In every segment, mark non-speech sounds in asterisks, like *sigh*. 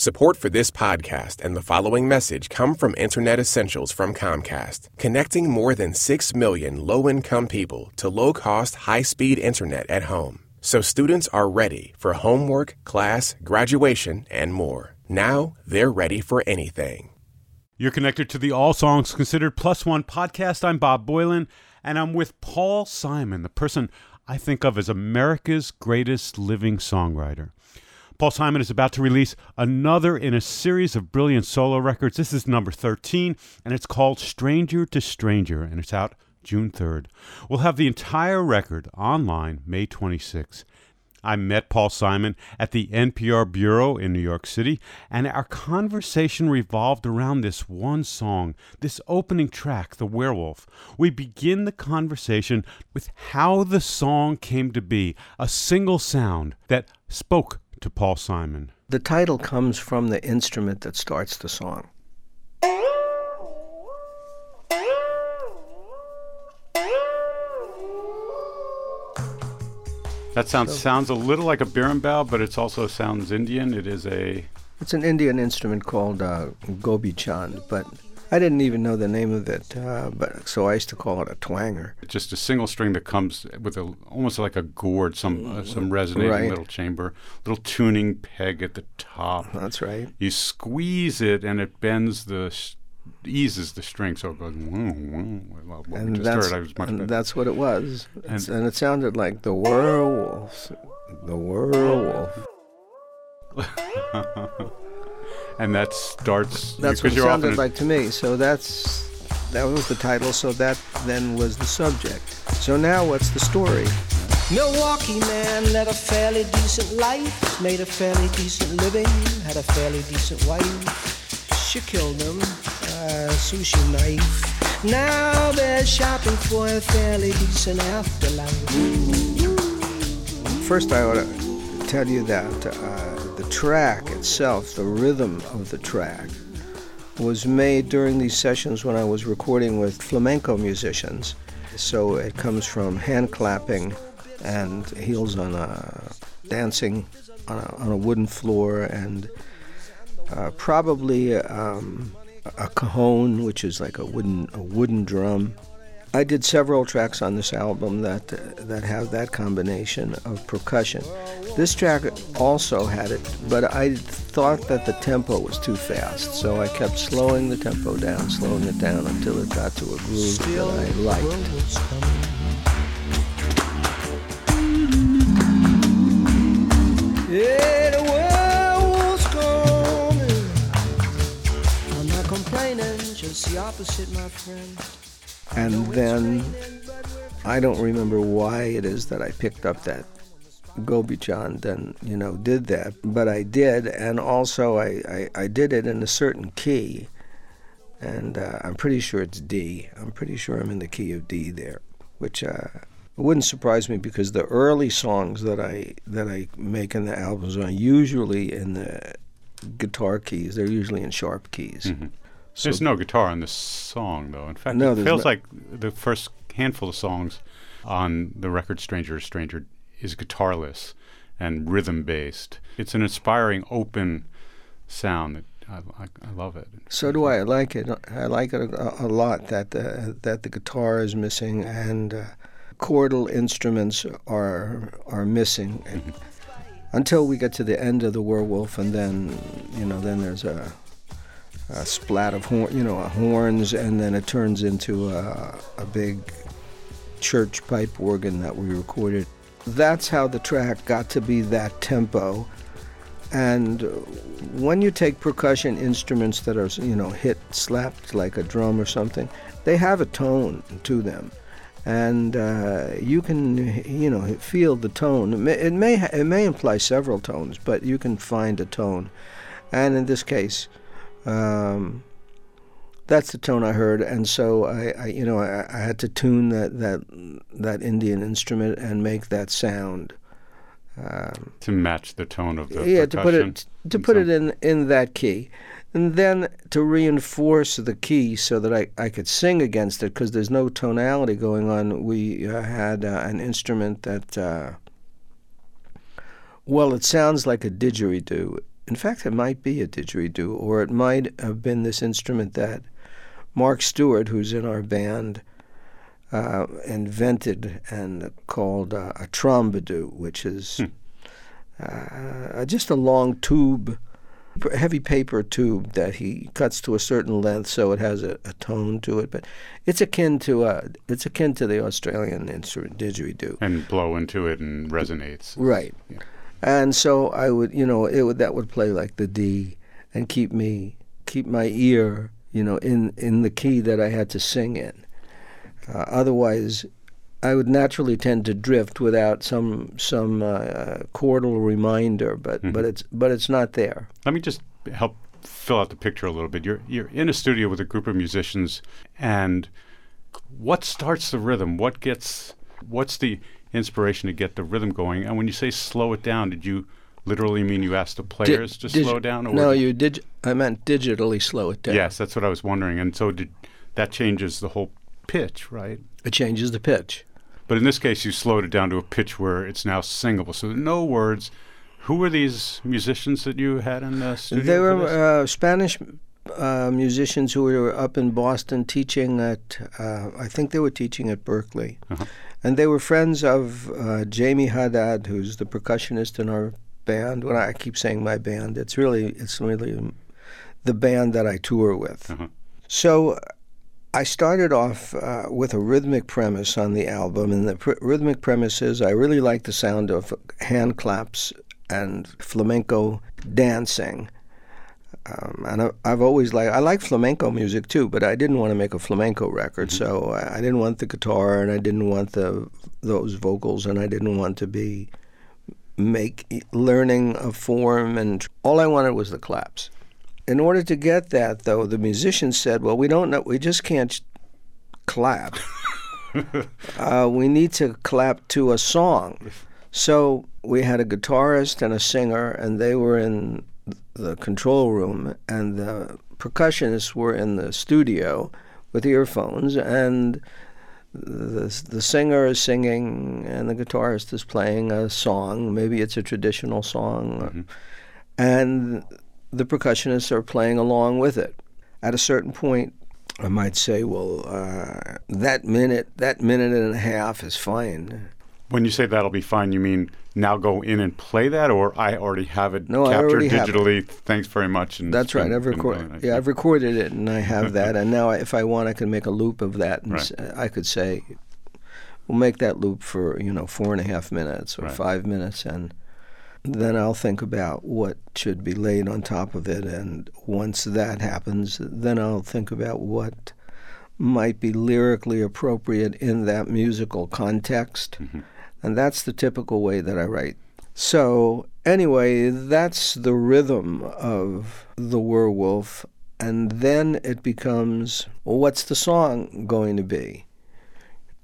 Support for this podcast and the following message come from Internet Essentials from Comcast, connecting more than 6 million low income people to low cost, high speed internet at home. So students are ready for homework, class, graduation, and more. Now they're ready for anything. You're connected to the All Songs Considered Plus One podcast. I'm Bob Boilen, and I'm with Paul Simon, the person I think of as America's greatest living songwriter. Paul Simon is about to release another in a series of brilliant solo records. This is number 13, and it's called Stranger to Stranger, and it's out June 3rd. We'll have the entire record online May 26th. I met Paul Simon at the NPR Bureau in New York City, and our conversation revolved around this one song, this opening track, The Werewolf. We begin the conversation with how the song came to be a single sound that spoke to Paul Simon. The title comes from the instrument that starts the song. That sounds sounds a little like a berimbau, but it also sounds Indian. It is a It's an Indian instrument called uh, gopichand, but I didn't even know the name of it, uh, but so I used to call it a twanger. just a single string that comes with a almost like a gourd, some uh, some resonating Right. little chamber, little tuning peg at the top. That's right. You squeeze it, and it bends the sh- eases the string, so it goes. Woo, woo. Well, And just that's, heard, was much and that's what it was. And- and it sounded like the werewolves. The werewolf. *laughs* and that starts That's what it you're often sounded like to me. So that's that was the title. So that then was the subject. So now what's the story? Milwaukee man led a fairly decent life, made a fairly decent living, had a fairly decent wife. She killed him, uh, sushi knife. Now they're shopping for a fairly decent afterlife. First, I ought to tell you that uh, the track itself, the rhythm of the track, was made during these sessions when I was recording with flamenco musicians. So it comes from hand clapping and heels on a dancing on a, on a wooden floor and uh, probably um, a cajon, which is like a wooden a wooden drum. I did several tracks on this album that uh, that have that combination of percussion. This track also had it, but I thought that the tempo was too fast, so I kept slowing the tempo down, slowing it down until it got to a groove that I liked. Yeah, the werewolf's coming. I'm not complaining, just the opposite, my friend. And then I don't remember why it is that I picked up that Gopichand and you know did that, but I did, and also I, I, I did it in a certain key, and uh, I'm pretty sure it's D. I'm pretty sure I'm in the key of D there, which uh, wouldn't surprise me because the early songs that I that I make in the albums are usually in the guitar keys. They're usually in sharp keys. Mm-hmm. So- There's no guitar on this song, though. In fact, No, it feels no- like the first handful of songs on the record "Stranger Stranger" is guitarless and rhythm based. It's an inspiring, open sound that I, I, I love it. So do I. I like it. I like it a, a lot that the, that the guitar is missing and uh, chordal instruments are are missing until we get to the end of the werewolf, and then you know then there's a, a splat of horn, you know, horns, and then it turns into a, a big church pipe organ that we recorded. That's how the track got to be that tempo. And when you take percussion instruments that are, you know, hit, slapped like a drum or something, they have a tone to them. And uh, you can, you know, feel the tone. It may, it may it may imply several tones, but you can find a tone. And in this case, um, that's the tone I heard, and so I, I you know, I, I had to tune that, that that Indian instrument and make that sound. Um, to match the tone of the yeah, to put it to put so- it in in that key, and then to reinforce the key so that I, I could sing against it because there's no tonality going on. We uh, had uh, an instrument that, uh, well, it sounds like a didgeridoo. In fact, it might be a didgeridoo, or it might have been this instrument that Mark Stewart, who's in our band, uh, invented and called uh, a trombadoo, which is hmm. uh, just a long tube, heavy paper tube that he cuts to a certain length, so it has a, a tone to it. But it's akin to a, it's akin to the Australian instrument didgeridoo. And blow into it and resonates. Right. Yeah. And so I would, you know, it would that would play like the D and keep me keep my ear, you know, in in the key that I had to sing in. Uh, otherwise, I would naturally tend to drift without some some uh, chordal reminder, but mm-hmm. but it's but it's not there. Let me just help fill out the picture a little bit. You're you're in a studio with a group of musicians, and what starts the rhythm? What gets what's the inspiration to get the rhythm going? And when you say slow it down, did you literally mean you asked the players to digi- slow down? Or no, you did. I meant digitally slow it down. Yes, that's what I was wondering. And so did that changes the whole pitch, right? It changes the pitch. But in this case, you slowed it down to a pitch where it's now singable. So no words. Who were these musicians that you had in the studio? They were uh, Spanish uh, musicians who were up in Boston teaching at, uh, I think they were teaching at Berklee. Uh-huh. And they were friends of uh, Jamie Haddad, who's the percussionist in our band. When I keep saying my band, it's really, it's really the band that I tour with. Uh-huh. So I started off uh, with a rhythmic premise on the album, and the pr- rhythmic premise is I really like the sound of hand claps and flamenco dancing. Um, and I, have always liked, I like flamenco music too, but I didn't want to make a flamenco record, mm-hmm. so I, I didn't want the guitar, and I didn't want the those vocals, and I didn't want to be make learning a form, and all I wanted was the claps in order to get that, though, the musicians said, "Well, we don't know. We just can't clap. *laughs* uh, we need to clap to a song." So we had a guitarist and a singer, and they were in the control room, and the percussionists were in the studio with earphones, and the the singer is singing, and the guitarist is playing a song. Maybe it's a traditional song, mm-hmm. and the percussionists are playing along with it. At a certain point, I might say, well, uh, that minute, that minute and a half is fine. When you say that'll be fine, you mean now go in and play that, or I already have it no, captured digitally? It. Thanks very much. And That's right. I've recorded. Yeah, I've recorded it, and I have that. And now, if I want, I can make a loop of that, and right. I could say, we'll make that loop for you know four and a half minutes or right. five minutes, and then I'll think about what should be laid on top of it. And once that happens, then I'll think about what might be lyrically appropriate in that musical context. Mm-hmm. And that's the typical way that I write. So, anyway, that's the rhythm of The Werewolf. And then it becomes well, what's the song going to be?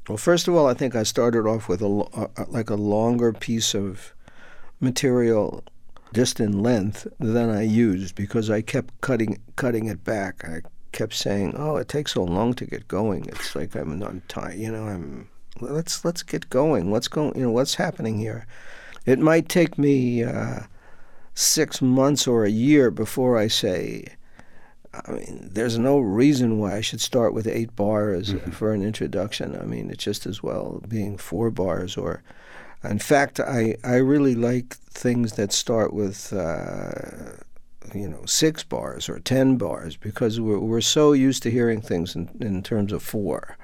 Well, first of all, I think I started off with a, uh, uh, like a longer piece of material just in length than I used because I kept cutting cutting it back. I kept saying, "Oh, it takes so long to get going. It's like I'm on time. You know, I'm let's let's get going. What's going? You know, what's happening here? It might take me uh, six months or a year before I say." I mean, there's no reason why I should start with eight bars mm-hmm. for an introduction. I mean, it's just as well being four bars or in fact, I, I really like things that start with, uh, you know, six bars or ten bars because we're, we're so used to hearing things in, in terms of four.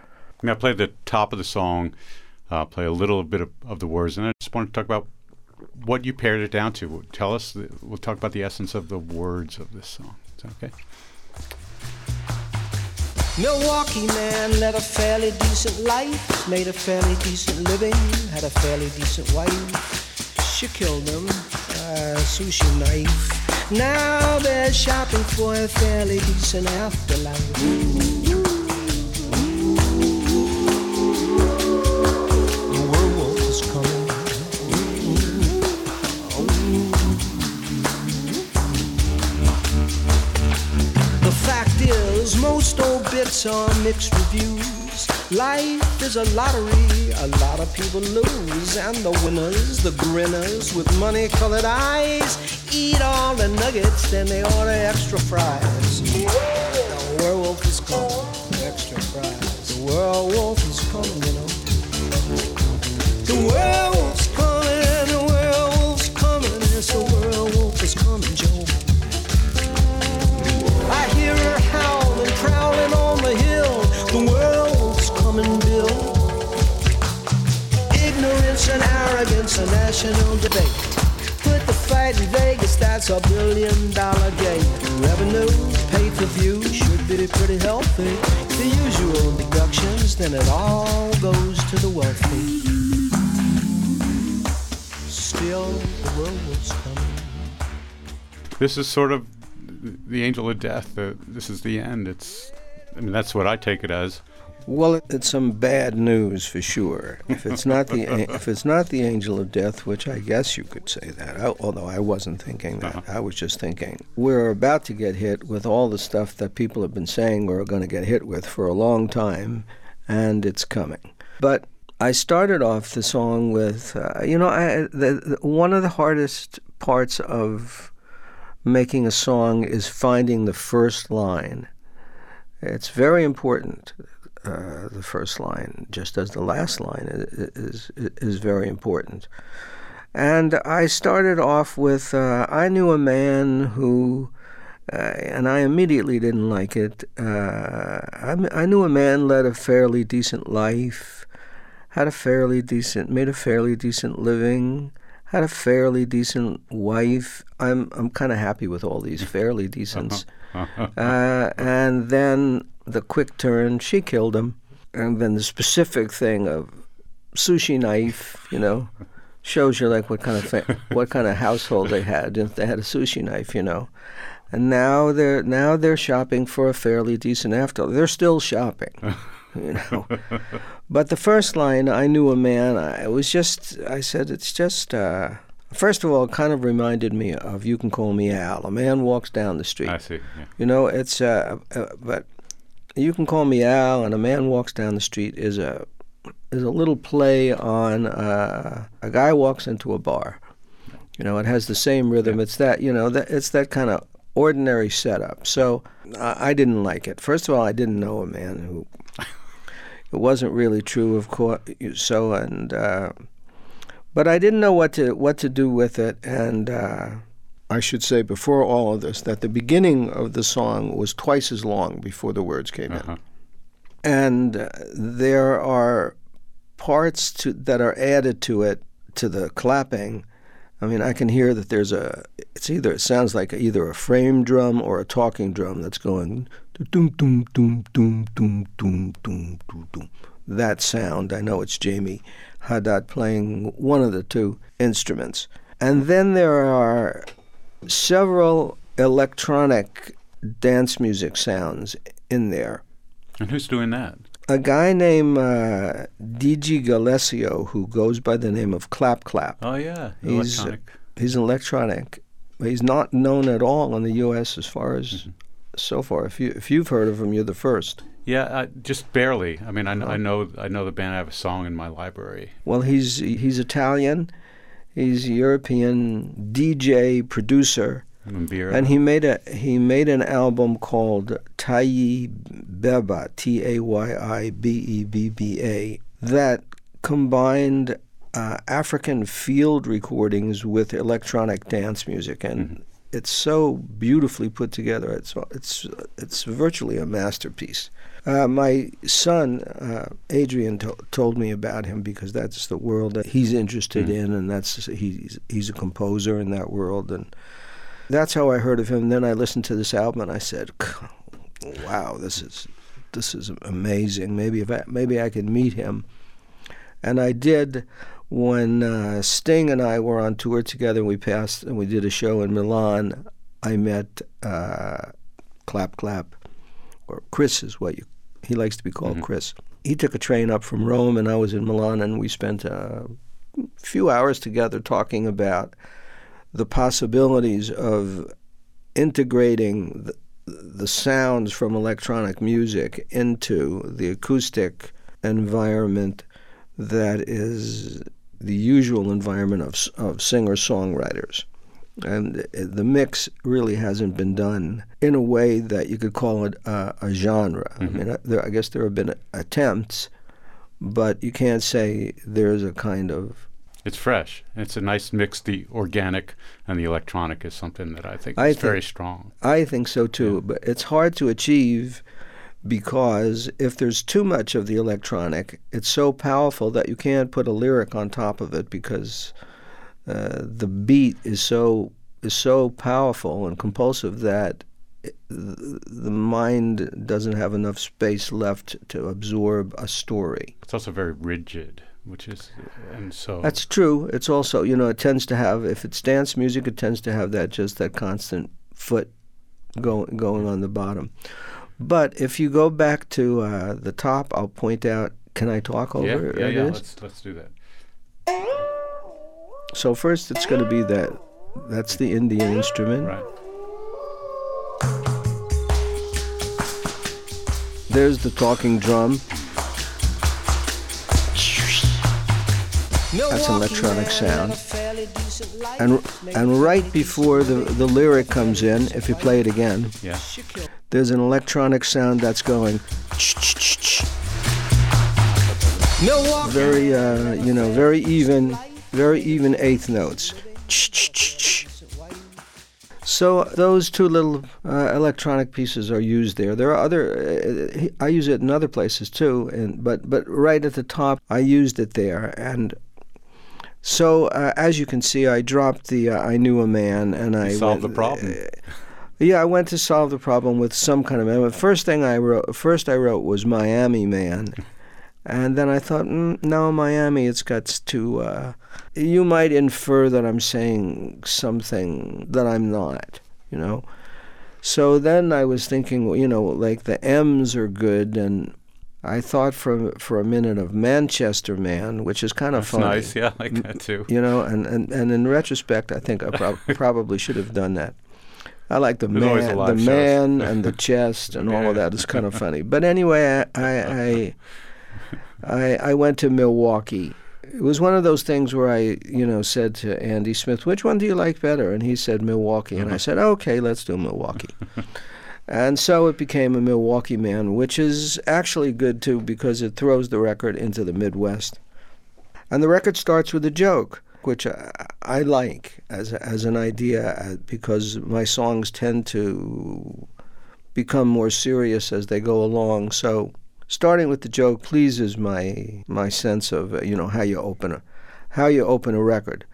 I, mean, I played the top of the song, uh, play a little bit of, of the words, and I just want to talk about what you pared it down to. Tell us, the, we'll talk about the essence of the words of this song. Is that okay? Milwaukee man led a fairly decent life, made a fairly decent living, had a fairly decent wife. She killed him, a sushi knife. Now they're shopping for a fairly decent afterlife. Most old bits are mixed reviews. Life is a lottery, a lot of people lose, and the winners, the grinners with money colored eyes, eat all the nuggets, then they order extra fries. The werewolf is coming, extra fries. The werewolf is coming, you know. The werewolf's national debate. Put the fight in Vegas, that's a billion dollar game. Revenue, pay view, should be pretty healthy. The usual deductions, then it all goes to the wealthy. Still, the werewolf's coming. This is sort of the angel of death. Uh, this is the end. It's. I mean, that's what I take it as. Well, it's some bad news for sure. If it's not the if it's not the angel of death, which I guess you could say that, I, although I wasn't thinking that. Uh-huh. I was just thinking we're about to get hit with all the stuff that people have been saying we're going to get hit with for a long time, and it's coming. But I started off the song with, uh, you know, I, the, the, one of the hardest parts of making a song is finding the first line. It's very important. Uh, the first line, just as the last line, is is, is very important. And I started off with uh, I knew a man who, uh, and I immediately didn't like it. Uh, I, I knew a man led a fairly decent life, had a fairly decent, made a fairly decent living, had a fairly decent wife. I'm I'm kind of happy with all these *laughs* fairly decents. *laughs* Uh, and then the quick turn, she killed him. And then the specific thing of sushi knife, you know, shows you like what kind of what kind of household they had. If they had a sushi knife, you know, and now they're now they're shopping for a fairly decent after. They're still shopping, *laughs* you know. but the first line, I knew a man. I was just, I said, it's just. Uh, First of all, it kind of reminded me of "You Can Call Me Al." A man walks down the street. I see. Yeah. You know, it's uh, uh, but you can call me Al, and a man walks down the street is a is a little play on uh, a guy walks into a bar. You know, it has the same rhythm. It's that you know that it's that kind of ordinary setup. So I, I didn't like it. First of all, I didn't know a man who. It wasn't really true, of course. So and. But I didn't know what to what to do with it, and uh, I should say before all of this that the beginning of the song was twice as long before the words came Uh-huh. in, and uh, there are parts to, that are added to it to the clapping. I mean, I can hear that there's a. It's either it sounds like either a frame drum or a talking drum that's going doom doom doom doom doom doom doom doom doom. That sound, I know it's Jamie Haddad playing one of the two instruments. And then there are several electronic dance music sounds in there. And who's doing that? A guy named uh, Digi G'Alessio, who goes by the name of Clap Clap. Oh yeah, He's, uh, electronic. He's an electronic. He's not known at all in the U.S. as far as so far. If you if you've heard of him, you're the first. Yeah, uh, just barely. I mean, I, kn- I know I know the band. I have a song in my library. Well, he's he's Italian. He's a European DJ producer, Mbira. and he made a he made an album called Tayi Bebba T A Y I B E B B A that combined uh, African field recordings with electronic dance music, and it's so beautifully put together. It's it's it's virtually a masterpiece. Uh, my son uh, Adrian to- told me about him because that's the world that he's interested in, and that's he's he's a composer in that world, and that's how I heard of him. Then I listened to this album, and I said, "Wow, this is this is amazing. Maybe if I, maybe I could meet him." And I did when uh, Sting and I were on tour together. We passed and we did a show in Milan. I met uh, Clap Clap, or Chris is what you, he likes to be called mm-hmm. Chris. He took a train up from Rome, and I was in Milan, and we spent a few hours together talking about the possibilities of integrating the, the sounds from electronic music into the acoustic environment that is the usual environment of, of singer songwriters. And the mix really hasn't been done in a way that you could call it a, a genre. Mm-hmm. I mean, I, there, I guess there have been attempts, but you can't say there's a kind of it's fresh. It's a nice mix. The organic and the electronic is something that I think I is think, very strong. I think so too, yeah. but it's hard to achieve because if there's too much of the electronic, it's so powerful that you can't put a lyric on top of it because uh, the beat is so is so powerful and compulsive that it, the mind doesn't have enough space left to absorb a story. It's also very rigid which is and so that's true it's also you know it tends to have if it's dance music it tends to have that just that constant foot going going on the bottom but if you go back to uh, the top i'll point out can i talk over yeah, yeah, yeah. Let's, let's do that so first it's going to be that that's the indian instrument right there's the talking drum That's an electronic sound. And and right before the, the lyric comes in, if you play it again, yeah. there's an electronic sound that's going. Very, uh, you know, very even, very even eighth notes. So those two little uh, electronic pieces are used there. There are other. Uh, I use it in other places too, and but but right at the top, I used it there, and so uh, as you can see, I dropped the uh, "I knew a man" and I solved went, the problem. Uh, yeah, I went to solve the problem with some kind of man. First thing I wrote, first I wrote was "Miami Man," and then I thought, mm, no, Miami, it's got to. You might infer that I'm saying something that I'm not, you know. So then I was thinking, you know, like the M's are good and I thought for for a minute of Manchester Man, which is kind of That's funny. Nice, yeah, I like that too. You know, and, and, and in retrospect, I think I prob- *laughs* probably should have done that. I like the There's man, the man, and the *laughs* chest, and all of that is kind of funny. But anyway, I I, I I went to Milwaukee. It was one of those things where I, you know, said to Andy Smith, "Which one do you like better?" And he said Milwaukee, and I said, "Okay, let's do Milwaukee." *laughs* And so it became a Milwaukee man, which is actually good too because it throws the record into the Midwest. And the record starts with a joke, which I, I like as, as an idea uh, because my songs tend to become more serious as they go along. So starting with the joke pleases my my sense of uh, you know how you open a how you open a record.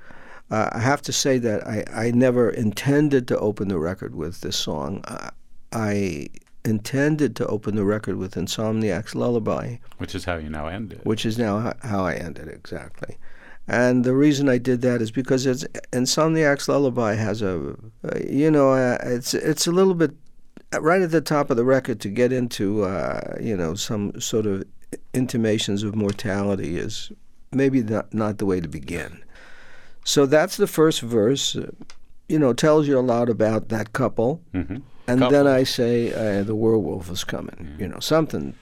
Uh, I have to say that I, I never intended to open the record with this song. Uh, I intended to open the record with Insomniac's Lullaby. Which is how you now end it. Which is now how I end it, exactly. And the reason I did that is because it's Insomniac's Lullaby has a, you know, uh, it's it's a little bit right at the top of the record to get into, uh, you know, some sort of intimations of mortality is maybe not, not the way to begin. So that's the first verse, uh, you know, tells you a lot about that couple. Mm-hmm and Couple. then I say uh, the werewolf is coming. You know, something,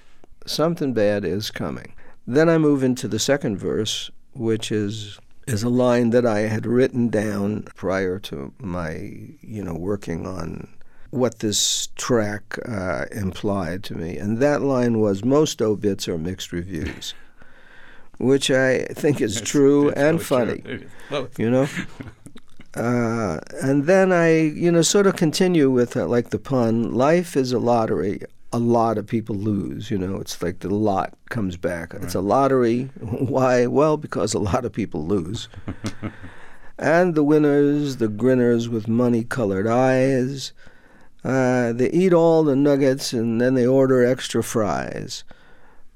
something bad is coming. Then I move into the second verse, which is is a line that I had written down prior to my, you know, working on what this track uh, implied to me, and that line was most obits are mixed reviews. *laughs* which I think is it's, true it's and funny. True. *laughs* You know, *laughs* Uh, and then I, you know, sort of continue with uh, like the pun. Life is a lottery. A lot of people lose. You know, it's like the lot comes back. Right. It's a lottery. Why? Well, because a lot of people lose. and the winners, the grinners with money-colored eyes, uh, they eat all the nuggets and then they order extra fries.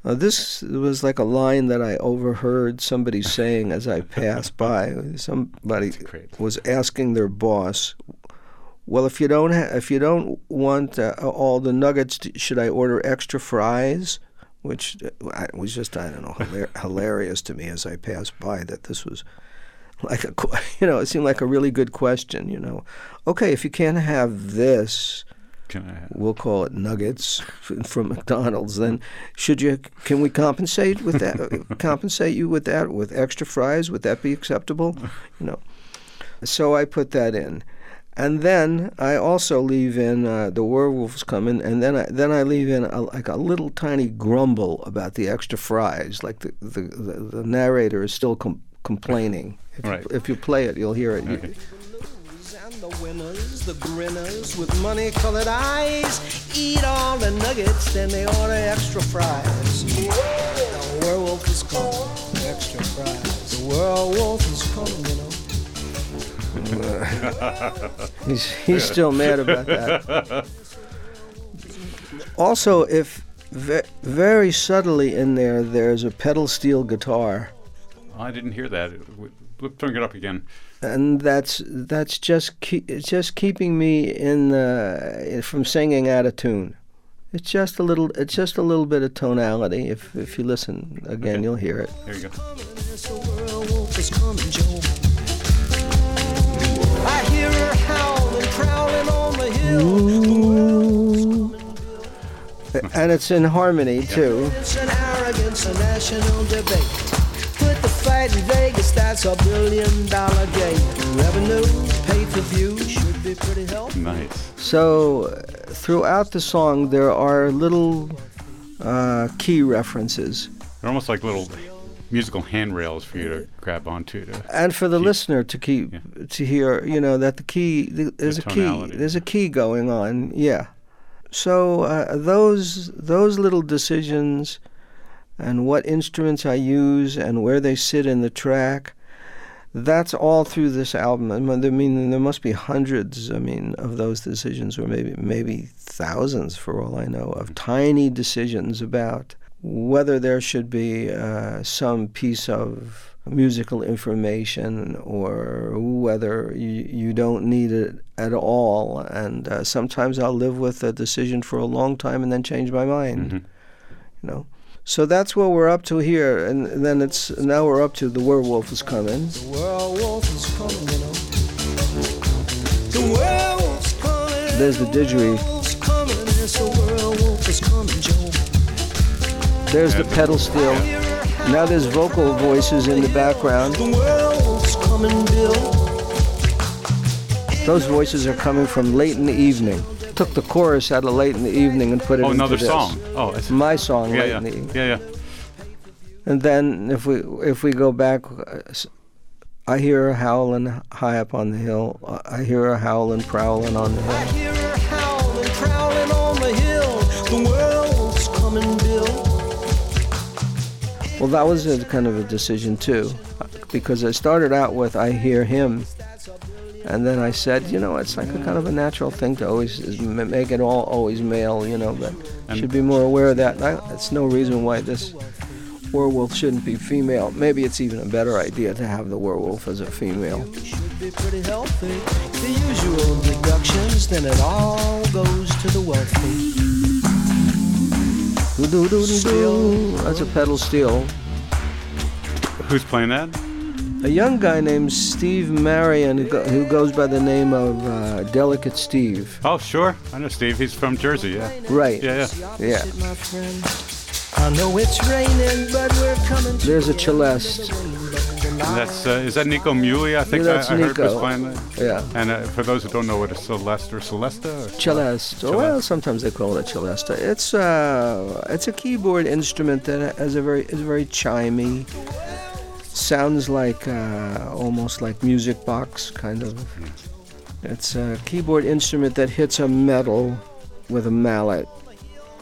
Uh, this was like a line that I overheard somebody saying as I passed by. Somebody was asking their boss, "Well, if you don't ha- if you don't want uh, all the nuggets, should I order extra fries?" Which uh, was just I don't know hilar- *laughs* hilarious to me as I passed by that this was like a *laughs* you know it seemed like a really good question. You know, okay, if you can't have this, can I have? we'll call it nuggets *laughs* from McDonald's, then should you can we compensate with that *laughs* compensate you with that with extra fries? Would that be acceptable? You know. So I put that in. And then I also leave in uh, the werewolves coming, and then I then I leave in a, like a little tiny grumble about the extra fries. Like the the, the, the narrator is still com- complaining. If, Right. you, if you play it, you'll hear it. Okay. And the winners, the grinners with money colored eyes, eat all the nuggets, then they order extra fries. The werewolf is coming, extra fries. The werewolf is coming, you know. *laughs* He's he's still mad about that. Also, if ve- very subtly in there, there's a pedal steel guitar, I didn't hear that. Look, turn it up again. and that's that's just ke- it's just keeping me in the, from singing out of tune. It's just a little it's just a little bit of tonality. If if you listen again, Okay. you'll hear it. There you go. Yes, the werewolf is coming, Joe. I hear her howling, prowling on the hill. And it's in harmony too. Put the fight in Vegas, that's a billion dollar game. Revenue, pay per view, should be pretty healthy. Nice. So throughout the song, there are little uh, key references. They're almost like little musical handrails for you to grab onto. To and for the Keep- listener to keep Yeah. to hear you know that the key th- there's a key there's a key going on yeah so uh, those those little decisions and what instruments I use and where they sit in the track that's all through this album I mean, there must be hundreds I mean of those decisions or maybe maybe thousands for all I know of tiny decisions about whether there should be uh, some piece of musical information or whether you, you don't need it at all. And uh, sometimes I'll live with a decision for a long time and then change my mind. Mhm. You know. So that's what we're up to here, and then it's now we're up to the werewolf is coming. The werewolf is coming, you know. The werewolf's coming. There's the didgeridoo. werewolf's coming. Yes, the werewolf is coming, Joe. There's the pedal steel. Now there's vocal voices in the background. The werewolf's coming, Bill. Those voices are coming from late in the evening. Took the chorus out of late in the evening and put it Oh, into another this. song. Oh, it's, My song, yeah, late yeah, in the evening. yeah, yeah. And then if we if we go back, I s- I hear her howling high up on the hill. Uh, I hear her howling, prowling on the I hill. hear her howling, prowling on the hill. The werewolf's coming, Bill. Well, that was a kind of a decision too, because I started out with I hear him, and then I said, you know, it's like a kind of a natural thing to always make it all always male, you know, but And- should be more aware of that. And I, that's no reason why this werewolf shouldn't be female. Maybe it's even a better idea to have the werewolf as a female. Should be pretty healthy. The usual deductions, then it all goes to the wealthy. That's a pedal steel. Who's playing that? A young guy named Steve Marion, who, go, who goes by the name of uh, Delicate Steve. Oh, sure. I know Steve. He's from Jersey. Yeah. Right. Yeah, yeah. Yeah. I know it's raining, but we're coming to There's a celeste. of the rain, but the And that's uh, is that Nico Muhly? I think Yeah, I, that's I heard was Nico. playing that. Yeah. And uh, for those who don't know what a Celeste or Celesta, or Celeste. Oh, well, sometimes they call it a celeste. It's uh, it's a keyboard instrument that has a very is very chimey. Sounds like uh, almost like music box kind of. It's a keyboard instrument that hits a metal with a mallet.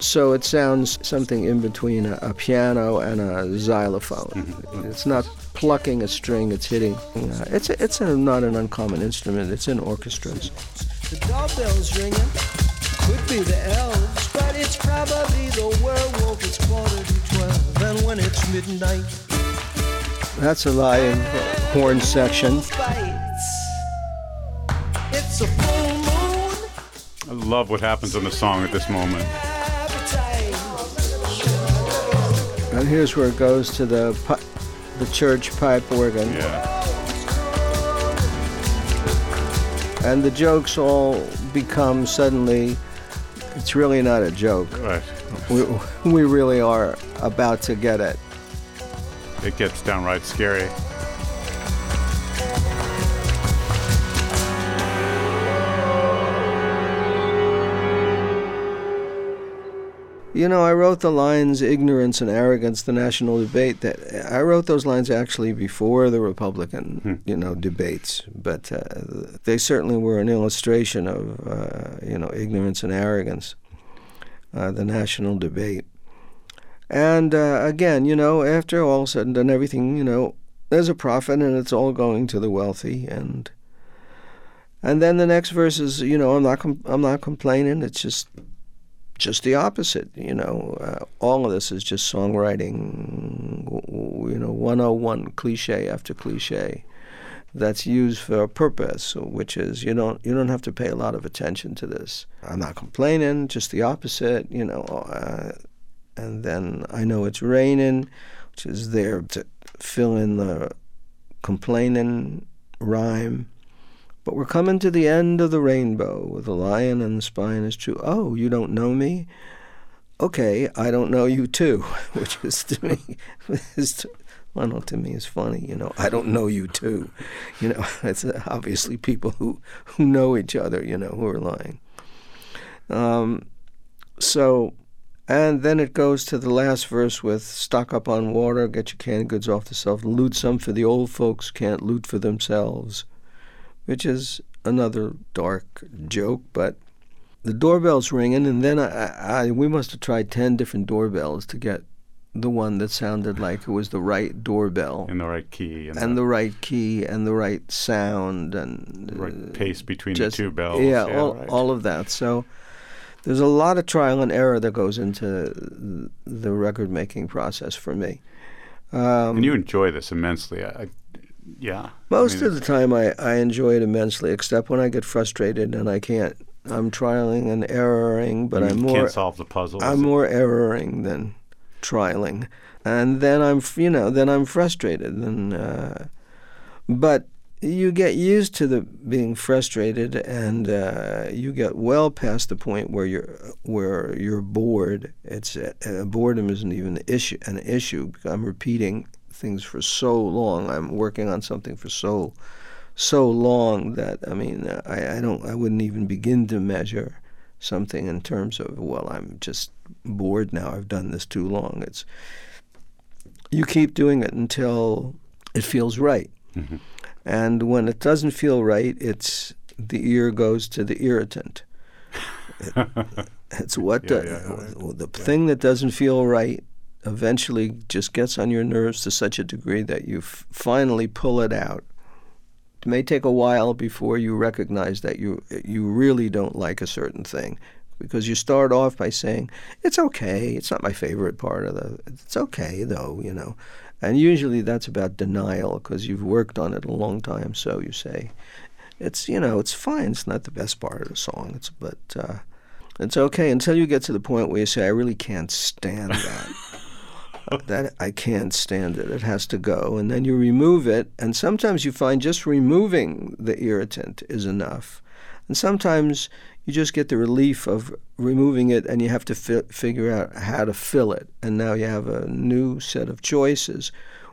So it sounds something in between a, a piano and a xylophone. It's not plucking a string; it's hitting. Uh, it's a, it's a, not an uncommon instrument. It's in orchestras. The doorbell's ringing. Could be the elves, but it's probably the werewolf. It's quarter to twelve, and when it's midnight, That's a live horn section. It's a full moon. I love what happens in the song at this moment. And here's where it goes to the pi- the church pipe organ. Yeah. And the jokes all become suddenly it's really not a joke. Right. We, we really are about to get it. It gets downright scary. You know, I wrote the lines "ignorance and arrogance," the national debate. That I wrote those lines actually before the Republican, Hmm. you know, debates. But uh, they certainly were an illustration of, uh, you know, ignorance and arrogance. Uh, the national debate. And uh, again, you know, after all said and done, everything, you know, there's a profit, and it's all going to the wealthy. And and then the next verse is, you know, I'm not, com- I'm not complaining. It's just just the opposite. You know, uh, all of this is just songwriting, you know, 101 cliche after cliche that's used for a purpose, which is you don't you don't have to pay a lot of attention to this. I'm not complaining, just the opposite. You know, uh, and then I know it's raining, which is there to fill in the complaining rhyme. But we're coming to the end of the rainbow. With the lion and the spine is true. Oh, you don't know me? Okay, I don't know you too, *laughs* which is to me, *laughs* is to, well, to me is funny. You know, I don't know you too. *laughs* You know, it's obviously people who who know each other. You know, who are lying. Um, so, and then it goes to the last verse with stock up on water, get your canned goods off the shelf, loot some for the old folks can't loot for themselves which is another dark joke, but the doorbell's ringing, and then I, I, we must have tried 10 different doorbells to get the one that sounded like it was the right doorbell And the right key and, and the right key and the right sound and the right pace between just- the two bells. Yeah, all, right. all of that. So there's a lot of trial and error that goes into the record making process for me. Um, and you enjoy this immensely. I, I, yeah. Most I mean, of the time, I, I enjoy it immensely, except when I get frustrated and I can't. I'm trialing and erroring, but I'm more can't solve the puzzle. I'm more erroring than trialing, and then I'm you know then I'm frustrated. And uh, but you get used to the being frustrated, and uh, you get well past the point where you're where you're bored. It's uh, boredom isn't even an issue. An issue. I'm repeating things for so long. I'm working on something for so so long that I mean uh, I, I don't I wouldn't even begin to measure something in terms of well I'm just bored now I've done this too long it's you keep doing it until it feels right and when it doesn't feel right it's the ear goes to the irritant. It- it's what *laughs* Yeah, the, yeah, the thing that doesn't feel right eventually just gets on your nerves to such a degree that you f- finally pull it out. It may take a while before you recognize that you you really don't like a certain thing because you start off by saying it's okay. It's not my favorite part of the it's okay though you know and usually that's about denial because you've worked on it a long time so you say it's you know it's fine it's not the best part of the song it's but uh, it's okay until you get to the point where you say i really can't stand that *laughs* that I can't stand it. It has to go. And then you remove it. And sometimes you find just removing the irritant is enough. And sometimes you just get the relief of removing it and you have to fi- figure out how to fill it. And now you have a new set of choices.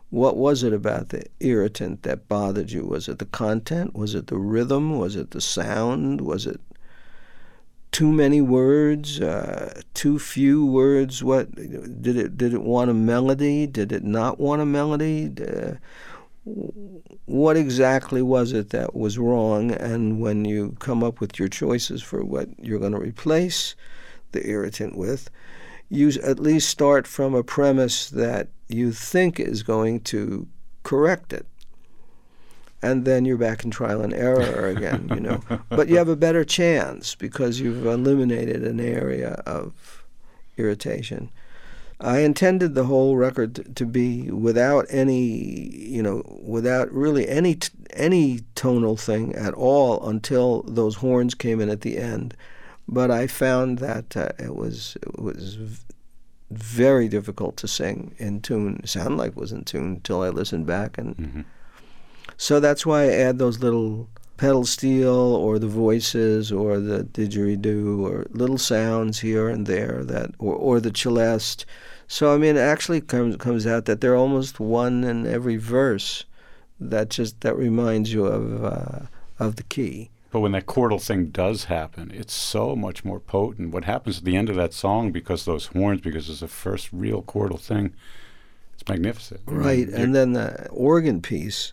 What was it about the irritant that bothered you? Was it the content? Was it the rhythm? Was it the sound? Was it too many words, uh, too few words. What did it? Did it want a melody? Did it not want a melody? Uh, what exactly was it that was wrong? And when you come up with your choices for what you're going to replace the irritant with, you at least start from a premise that you think is going to correct it and then you're back in trial and error *laughs* again, you know. but you have a better chance because you've eliminated an area of irritation. I intended the whole record to be without any, you know, without really any t- any tonal thing at all until those horns came in at the end. But I found that uh, it was it was very difficult to sing in tune. Sound like it was in tune until I listened back and. Mhm. So that's why I add those little pedal steel or the voices or the didgeridoo or little sounds here and there that or, or the celeste. So I mean, it actually comes comes out that they're almost one in every verse. That just that reminds you of uh, of the key. But when that chordal thing does happen, it's so much more potent. What happens at the end of that song, because those horns, because it's the first real chordal thing, it's magnificent. Right, and then the organ piece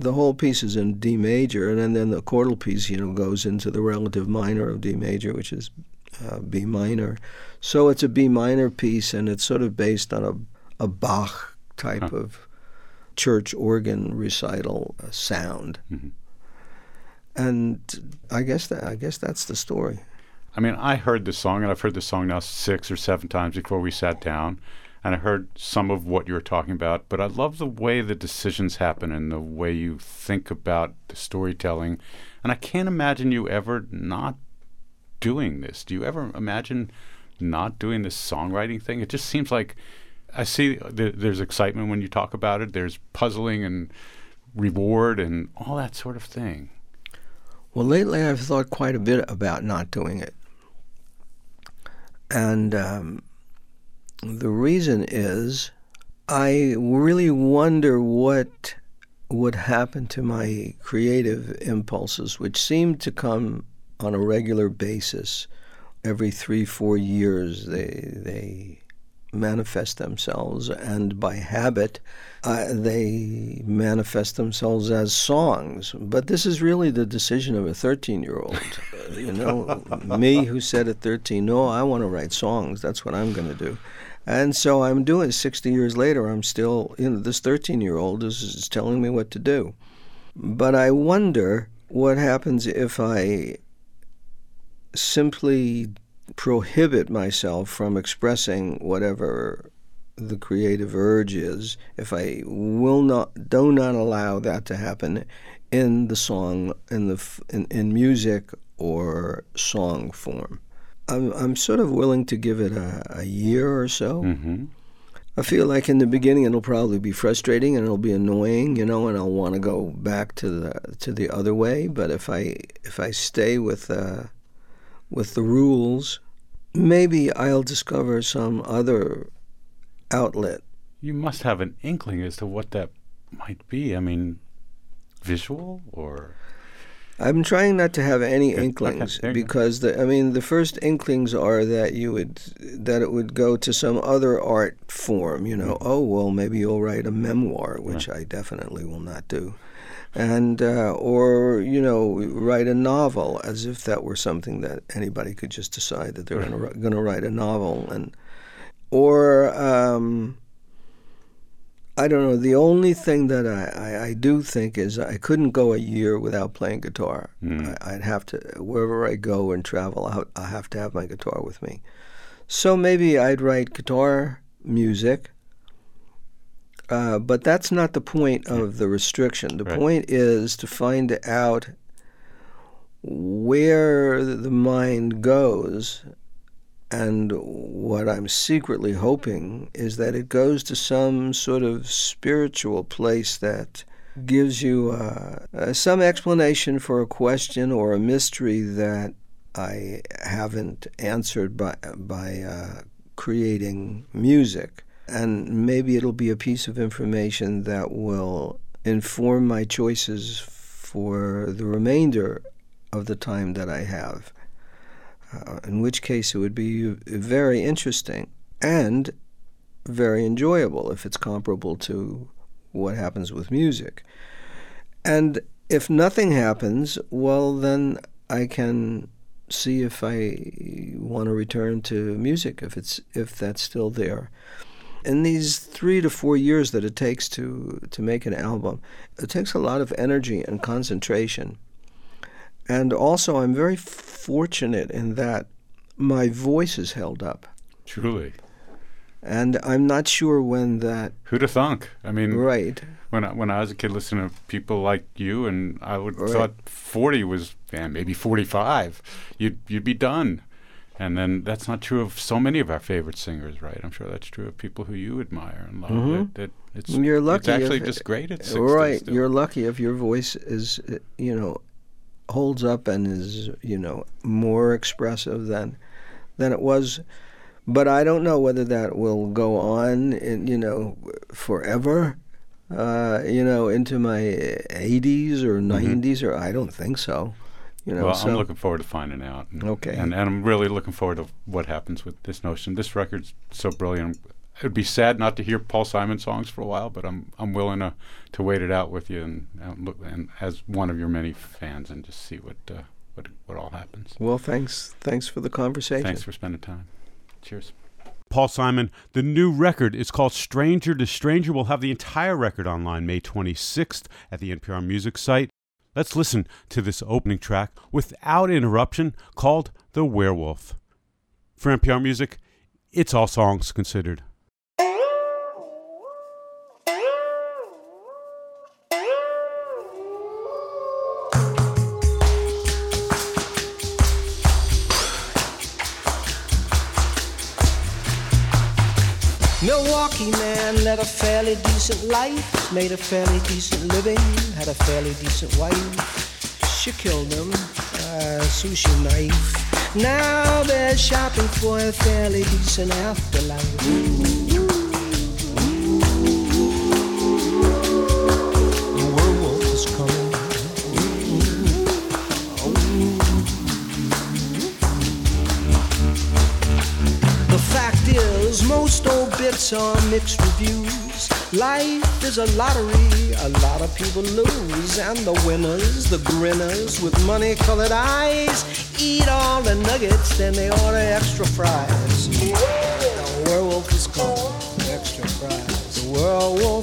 the whole piece is in D major, and then, then the chordal piece, you know, goes into the relative minor of D major, which is uh, B minor. So it's a B minor piece, and it's sort of based on a, a Bach type huh. of church organ recital uh, sound. Mm-hmm. And I guess that I guess that's the story. I mean, I heard the song, and I've heard the song now six or seven times before we sat down and I heard some of what you were talking about, but I love the way the decisions happen and the way you think about the storytelling. And I can't imagine you ever not doing this. Do you ever imagine not doing this songwriting thing? It just seems like I see th- there's excitement when you talk about it, there's puzzling and reward and all that sort of thing. Well, lately I've thought quite a bit about not doing it. And um, the reason is I really wonder what would happen to my creative impulses, which seem to come on a regular basis. Every three, four years, they, they manifest themselves, and by habit, uh, they manifest themselves as songs. But this is really the decision of a 13 year old. you know, me who said at 13, no, I want to write songs. That's what I'm going to do. And so I'm doing 60 years later, I'm still, you know, this 13 year old is, is telling me what to do. But I wonder what happens if I simply prohibit myself from expressing whatever the creative urge is if I will not do not allow that to happen in the song in the in, in music or song form. I'm, I'm sort of willing to give it a, a year or so. Mm-hmm. I feel like in the beginning it'll probably be frustrating and it'll be annoying, you know, and I'll want to go back to the to the other way. But if I if I stay with uh, with the rules, maybe I'll discover some other outlet. You must have an inkling as to what that might be. I mean, visual or I'm trying not to have any inklings okay, because the, I mean the first inklings are that you would that it would go to some other art form. You know, mm-hmm. oh well, maybe you'll write a memoir, which right. I definitely will not do, and uh, or you know write a novel as if that were something that anybody could just decide that they're right. going to write a novel and or. Um, I don't know. The only thing that I, I, I, do think is I couldn't go a year without playing guitar. Mm. I, would have to, wherever I go and travel, I, I have to have my guitar with me. So maybe I'd write guitar music, uh, but that's not the point of the restriction. The right. point is to find out where the mind goes and what I'm secretly hoping is that it goes to some sort of spiritual place that gives you uh, uh, some explanation for a question or a mystery that I haven't answered by, by uh, creating music. And maybe it'll be a piece of information that will inform my choices for the remainder of the time that I have uh, in which case it would be very interesting and very enjoyable if it's comparable to what happens with music. And if nothing happens, well, then I can see if I want to return to music if it's if that's still there. In these three to four years that it takes to to make an album, it takes a lot of energy and concentration. And also, I'm very fortunate in that my voice is held up. Truly. And I'm not sure when that. Who'd have thunk? I mean, right. When I, when I was a kid, listening to people like you, and I would right. thought 40 was, man, maybe 45. You'd you'd be done. And then that's not true of so many of our favorite singers, right? I'm sure that's true of people who you admire and love. Mhm. It, it, it's, You're lucky It's actually if- just great at 60 right. still. You're lucky if your voice is, you know, holds up and is, you know, more expressive than than it was. But I don't know whether that will go on, in, you know, forever. Uh, you know, into my 80s or 90s, or I don't think so. You know, well, so I'm looking forward to finding out. And, Okay. And, and I'm really looking forward to what happens with this notion. This record's so brilliant. It'd be sad not to hear Paul Simon songs for a while, but I'm I'm willing to, to wait it out with you and, and look and as one of your many fans and just see what uh, what what all happens. well, thanks, thanks for the conversation. Thanks for spending time. Cheers. Paul Simon, the new record is called Stranger to Stranger. We'll have the entire record online May 26th at the NPR Music site. Let's listen to this opening track without interruption called The Werewolf. For NPR Music, it's all songs considered. Milwaukee man led a fairly decent life, made a fairly decent living, had a fairly decent wife. She killed him, a sushi knife. Now they're shopping for a fairly decent afterlife. Are mixed reviews. Life is a lottery, a lot of people lose. And the winners, the grinners with money colored eyes, eat all the nuggets, then they order extra fries. The werewolf is coming, extra fries. The werewolf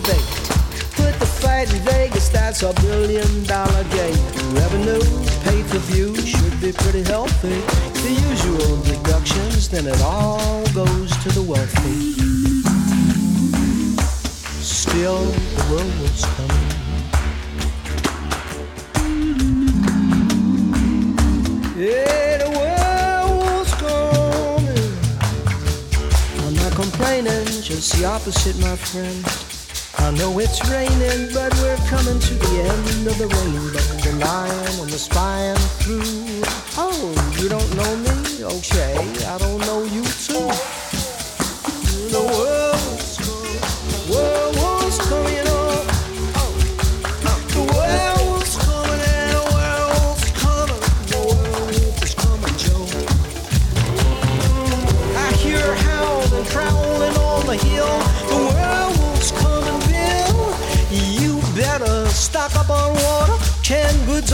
debate. Put the fight in Vegas, that's a billion dollar game. Revenue, pay per view, should be pretty healthy. The usual deductions, then it all goes to the wealthy. Still, the werewolf's coming. Yeah, the werewolf's coming. I'm not complaining, just the opposite, my friend. I know it's raining, but we're coming to the end of the rainbow. The lion and the spy and the crew. Oh, you don't know me? Okay, I don't know you too.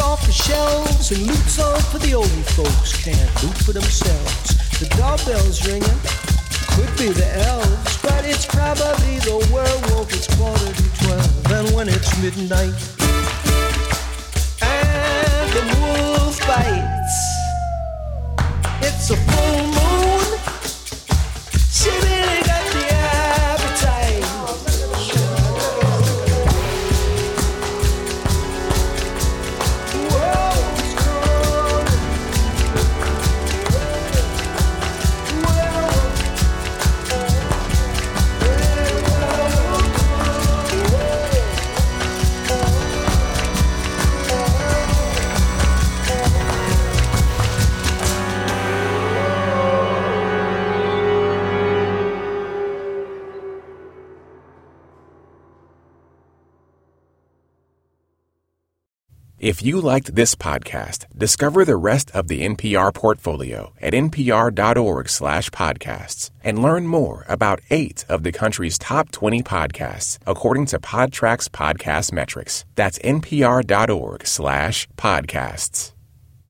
Off the shelves, and loot some for the old folks. Can't loot for themselves. The doorbell's ringing. Could be the elves, but it's probably the werewolf. It's quarter to twelve, and when it's midnight, and the wolf bites, it's a full moon. If you liked this podcast, discover the rest of the NPR portfolio at npr.org slash podcasts and learn more about eight of the country's top 20 podcasts according to Podtrac's podcast metrics. That's npr.org slash podcasts.